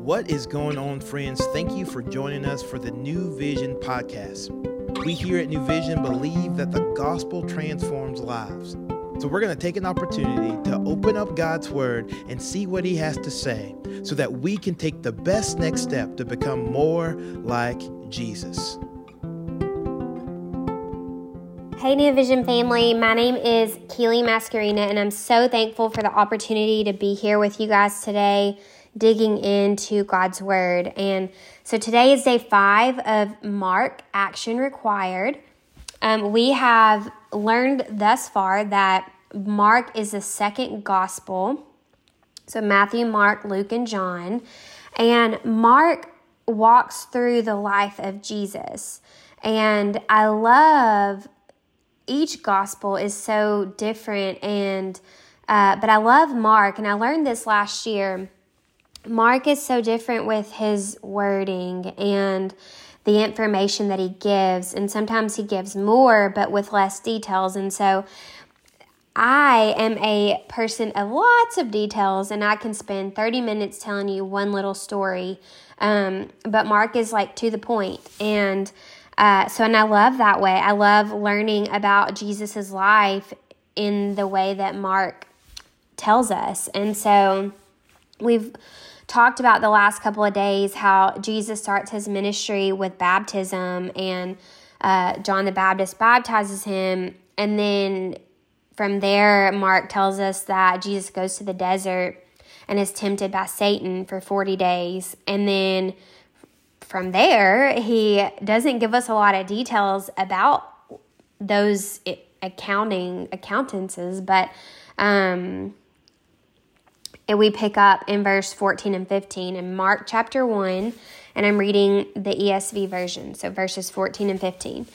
What is going on, friends? Thank you for joining us for the New Vision podcast. We here at New Vision believe that the gospel transforms lives. So we're going to take an opportunity to open up God's word and see what he has to say so that we can take the best next step to become more like Jesus. Hey, New Vision family. My name is Keely Mascarina, and I'm so thankful for the opportunity to be here with you guys today, digging into God's Word. And so today is day five of Mark Action Required. Um, we have learned thus far that Mark is the second gospel. So Matthew, Mark, Luke, and John. And Mark walks through the life of Jesus. And I love each gospel is so different and uh, but i love mark and i learned this last year mark is so different with his wording and the information that he gives and sometimes he gives more but with less details and so I am a person of lots of details, and I can spend 30 minutes telling you one little story. Um, but Mark is like to the point, and uh, so, and I love that way. I love learning about Jesus's life in the way that Mark tells us. And so, we've talked about the last couple of days how Jesus starts his ministry with baptism, and uh, John the Baptist baptizes him. And then from there, Mark tells us that Jesus goes to the desert and is tempted by Satan for 40 days. And then from there, he doesn't give us a lot of details about those accounting accountances, but um, and we pick up in verse 14 and 15 in Mark chapter 1, and I'm reading the ESV version, so verses 14 and 15.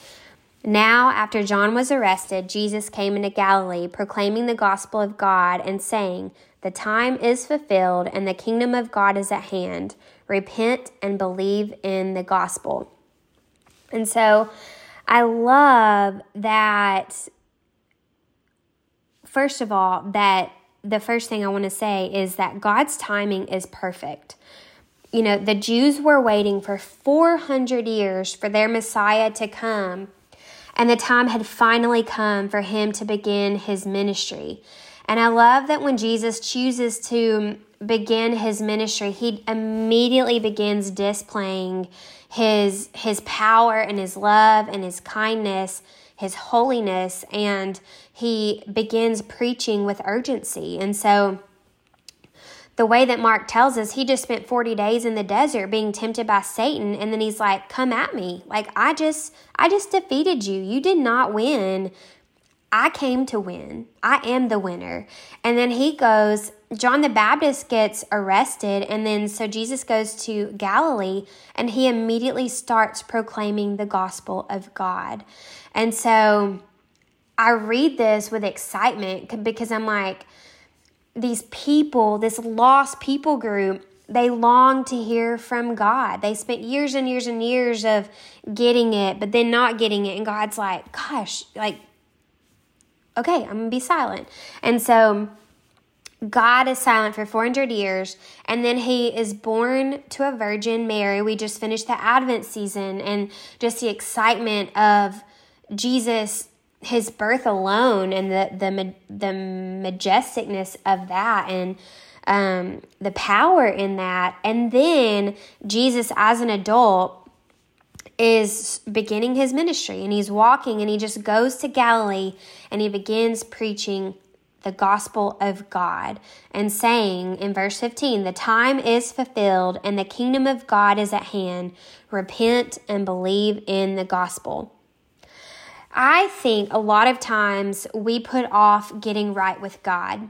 Now, after John was arrested, Jesus came into Galilee, proclaiming the gospel of God and saying, The time is fulfilled, and the kingdom of God is at hand repent and believe in the gospel. And so I love that, first of all, that the first thing I want to say is that God's timing is perfect. You know, the Jews were waiting for 400 years for their Messiah to come, and the time had finally come for him to begin his ministry. And I love that when Jesus chooses to begin his ministry, he immediately begins displaying his his power and his love and his kindness, his holiness, and he begins preaching with urgency. And so the way that Mark tells us, he just spent 40 days in the desert being tempted by Satan and then he's like, "Come at me. Like I just I just defeated you. You did not win. I came to win. I am the winner." And then he goes John the Baptist gets arrested, and then so Jesus goes to Galilee and he immediately starts proclaiming the gospel of God. And so I read this with excitement because I'm like, these people, this lost people group, they long to hear from God. They spent years and years and years of getting it, but then not getting it. And God's like, gosh, like, okay, I'm gonna be silent. And so, God is silent for 400 years, and then he is born to a virgin, Mary. We just finished the Advent season, and just the excitement of Jesus, his birth alone, and the the the majesticness of that, and um, the power in that, and then Jesus as an adult is beginning his ministry, and he's walking, and he just goes to Galilee, and he begins preaching the gospel of God and saying in verse 15, The time is fulfilled and the kingdom of God is at hand. Repent and believe in the gospel. I think a lot of times we put off getting right with God.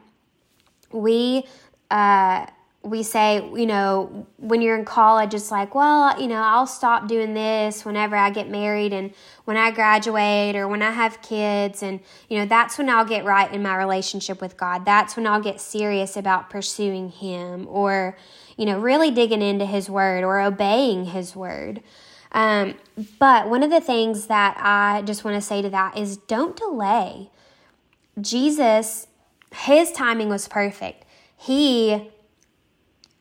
We, uh, we say, you know, when you're in college, it's like, well, you know, I'll stop doing this whenever I get married and when I graduate or when I have kids. And, you know, that's when I'll get right in my relationship with God. That's when I'll get serious about pursuing Him or, you know, really digging into His Word or obeying His Word. Um, but one of the things that I just want to say to that is don't delay. Jesus, His timing was perfect. He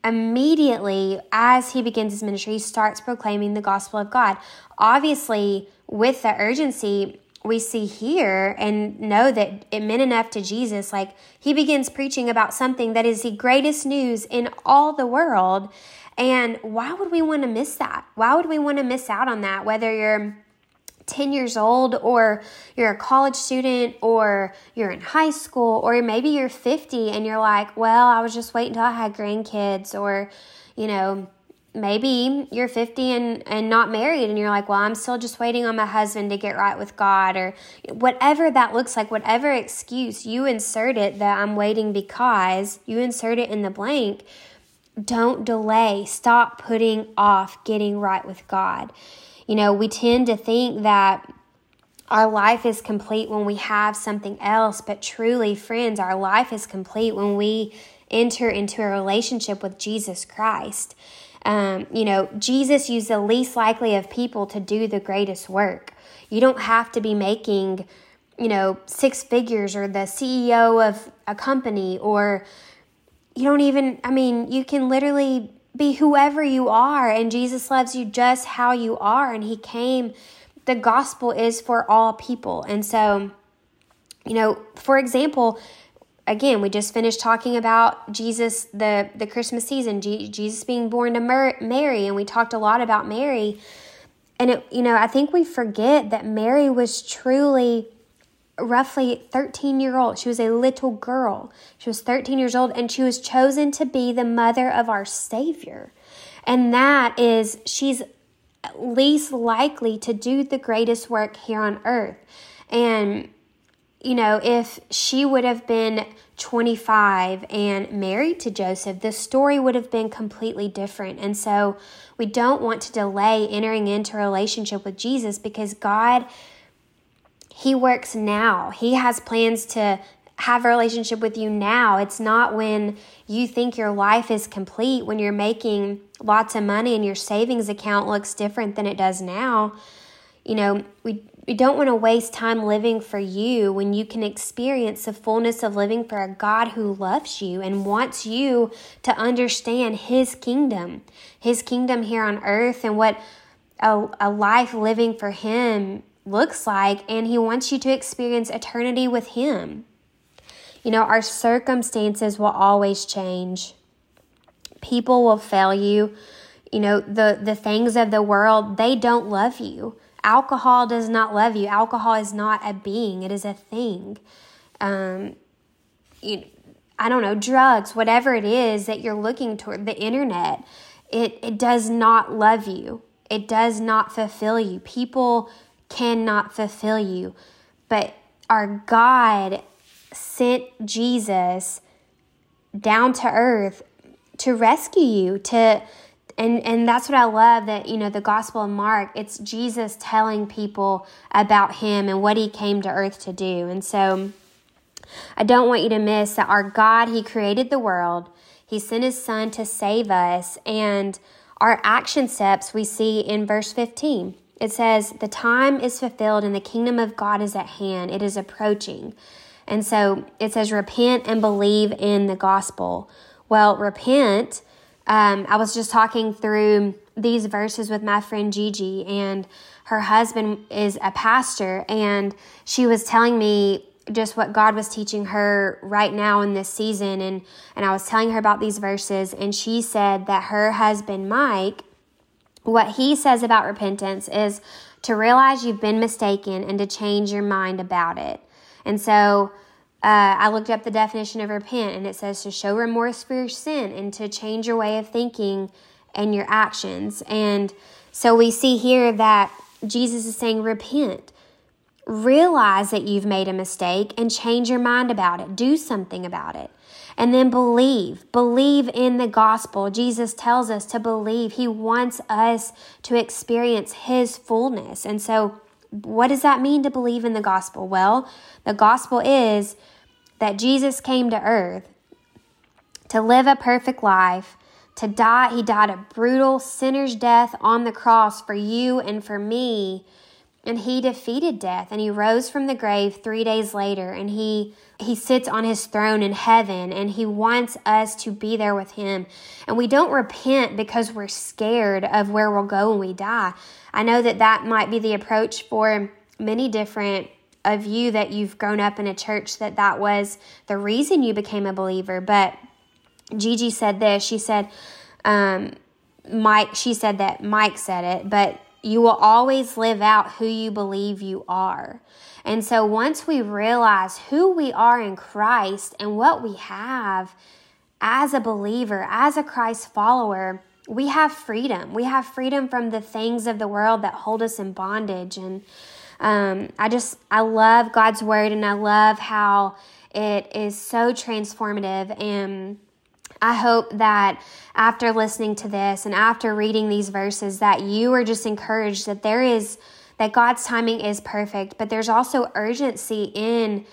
immediately, as he begins his ministry, he starts proclaiming the gospel of God. Obviously, with the urgency we see here and know that it meant enough to Jesus, like he begins preaching about something that is the greatest news in all the world. And why would we want to miss that? Why would we want to miss out on that? Whether you're 10 years old or you're a college student or you're in high school or maybe you're 50 and you're like, well, I was just waiting until I had grandkids or, you know, maybe you're 50 and, and not married and you're like, well, I'm still just waiting on my husband to get right with God or whatever that looks like, whatever excuse you insert it that I'm waiting because you insert it in the blank. Don't delay. Stop putting off getting right with God. You know, we tend to think that our life is complete when we have something else, but truly, friends, our life is complete when we enter into a relationship with Jesus Christ. Um, you know, Jesus used the least likely of people to do the greatest work. You don't have to be making, you know, six figures or the CEO of a company, or you don't even, I mean, you can literally be whoever you are, and Jesus loves you just how you are. And He came, the gospel is for all people. And so, you know, for example, again, we just finished talking about Jesus, the, the Christmas season, G- Jesus being born to Mer- Mary, and we talked a lot about Mary. And, it, you know, I think we forget that Mary was truly roughly 13 year old. She was a little girl. She was 13 years old and she was chosen to be the mother of our Savior. And that is, she's least likely to do the greatest work here on earth. And, you know, if she would have been 25 and married to Joseph, the story would have been completely different. And so we don't want to delay entering into a relationship with Jesus because God he works now. He has plans to have a relationship with you now. It's not when you think your life is complete, when you're making lots of money and your savings account looks different than it does now. You know, we, we don't want to waste time living for you when you can experience the fullness of living for a God who loves you and wants you to understand His kingdom, His kingdom here on earth, and what a, a life living for Him looks like, and He wants you to experience eternity with Him. You know, our circumstances will always change. People will fail you. You know, the, the things of the world, they don't love you. Alcohol does not love you. Alcohol is not a being, it is a thing. Um, you, I don't know, drugs, whatever it is that you're looking toward, the internet, it, it does not love you. It does not fulfill you. People cannot fulfill you. But our God sent Jesus down to earth to rescue you, to and and that's what I love that you know the Gospel of Mark it's Jesus telling people about him and what he came to earth to do. And so I don't want you to miss that our God he created the world. He sent his son to save us and our action steps we see in verse 15. It says, The time is fulfilled and the kingdom of God is at hand. It is approaching. And so it says, Repent and believe in the gospel. Well, repent. Um, I was just talking through these verses with my friend Gigi, and her husband is a pastor, and she was telling me just what God was teaching her right now in this season and and I was telling her about these verses and she said that her husband Mike what he says about repentance is to realize you've been mistaken and to change your mind about it. And so uh, I looked up the definition of repent, and it says to show remorse for your sin and to change your way of thinking and your actions. And so we see here that Jesus is saying, repent. Realize that you've made a mistake and change your mind about it. Do something about it. And then believe. Believe in the gospel. Jesus tells us to believe. He wants us to experience His fullness. And so, what does that mean to believe in the gospel? Well, the gospel is that Jesus came to earth to live a perfect life, to die. He died a brutal sinner's death on the cross for you and for me and he defeated death and he rose from the grave 3 days later and he he sits on his throne in heaven and he wants us to be there with him. And we don't repent because we're scared of where we'll go when we die. I know that that might be the approach for many different of you that you've grown up in a church that that was the reason you became a believer. But Gigi said this. She said, um, Mike, she said that Mike said it, but you will always live out who you believe you are. And so once we realize who we are in Christ and what we have as a believer, as a Christ follower, we have freedom. We have freedom from the things of the world that hold us in bondage. And um, I just, I love God's word and I love how it is so transformative. And I hope that after listening to this and after reading these verses, that you are just encouraged that there is that God's timing is perfect, but there's also urgency in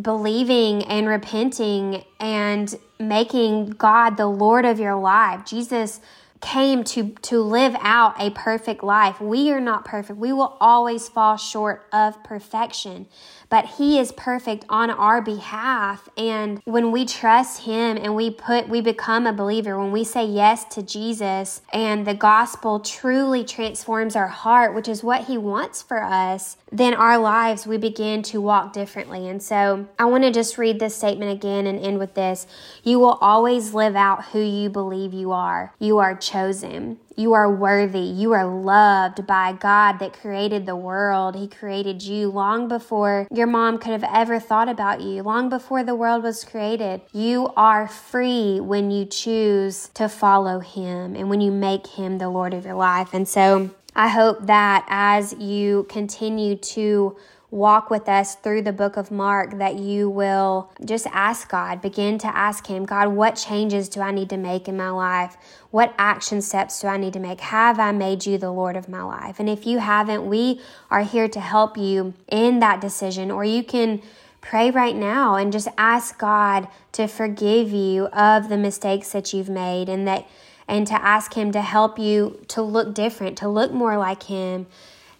believing and repenting and making God the Lord of your life. Jesus came to to live out a perfect life. We are not perfect. We will always fall short of perfection but he is perfect on our behalf and when we trust him and we put we become a believer when we say yes to Jesus and the gospel truly transforms our heart which is what he wants for us then our lives we begin to walk differently and so I want to just read this statement again and end with this you will always live out who you believe you are you are chosen you are worthy. You are loved by God that created the world. He created you long before your mom could have ever thought about you, long before the world was created. You are free when you choose to follow Him and when you make Him the Lord of your life. And so I hope that as you continue to walk with us through the book of Mark that you will just ask God, begin to ask Him, God, what changes do I need to make in my life? What action steps do I need to make? Have I made you the Lord of my life? And if you haven't, we are here to help you in that decision, or you can pray right now and just ask God to forgive you of the mistakes that you've made and that and to ask him to help you to look different, to look more like him,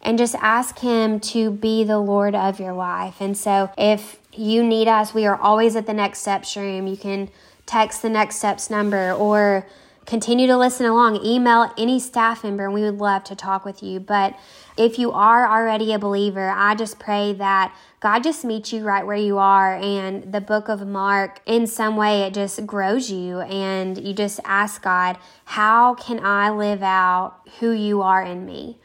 and just ask Him to be the Lord of your life. And so if you need us, we are always at the Next Steps room. You can text the Next Steps number or continue to listen along. Email any staff member, and we would love to talk with you. But if you are already a believer, I just pray that God just meets you right where you are, and the book of Mark, in some way, it just grows you, and you just ask God, How can I live out who you are in me?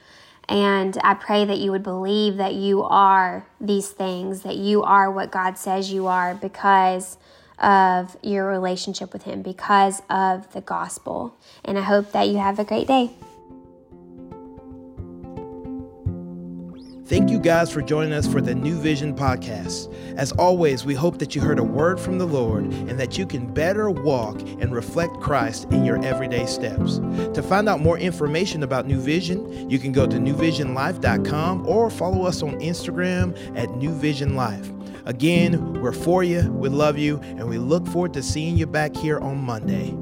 And I pray that you would believe that you are these things, that you are what God says you are because of your relationship with Him, because of the gospel. And I hope that you have a great day. Thank you guys for joining us for the New Vision podcast. As always, we hope that you heard a word from the Lord and that you can better walk and reflect Christ in your everyday steps. To find out more information about New Vision, you can go to newvisionlife.com or follow us on Instagram at New Vision Life. Again, we're for you, we love you, and we look forward to seeing you back here on Monday.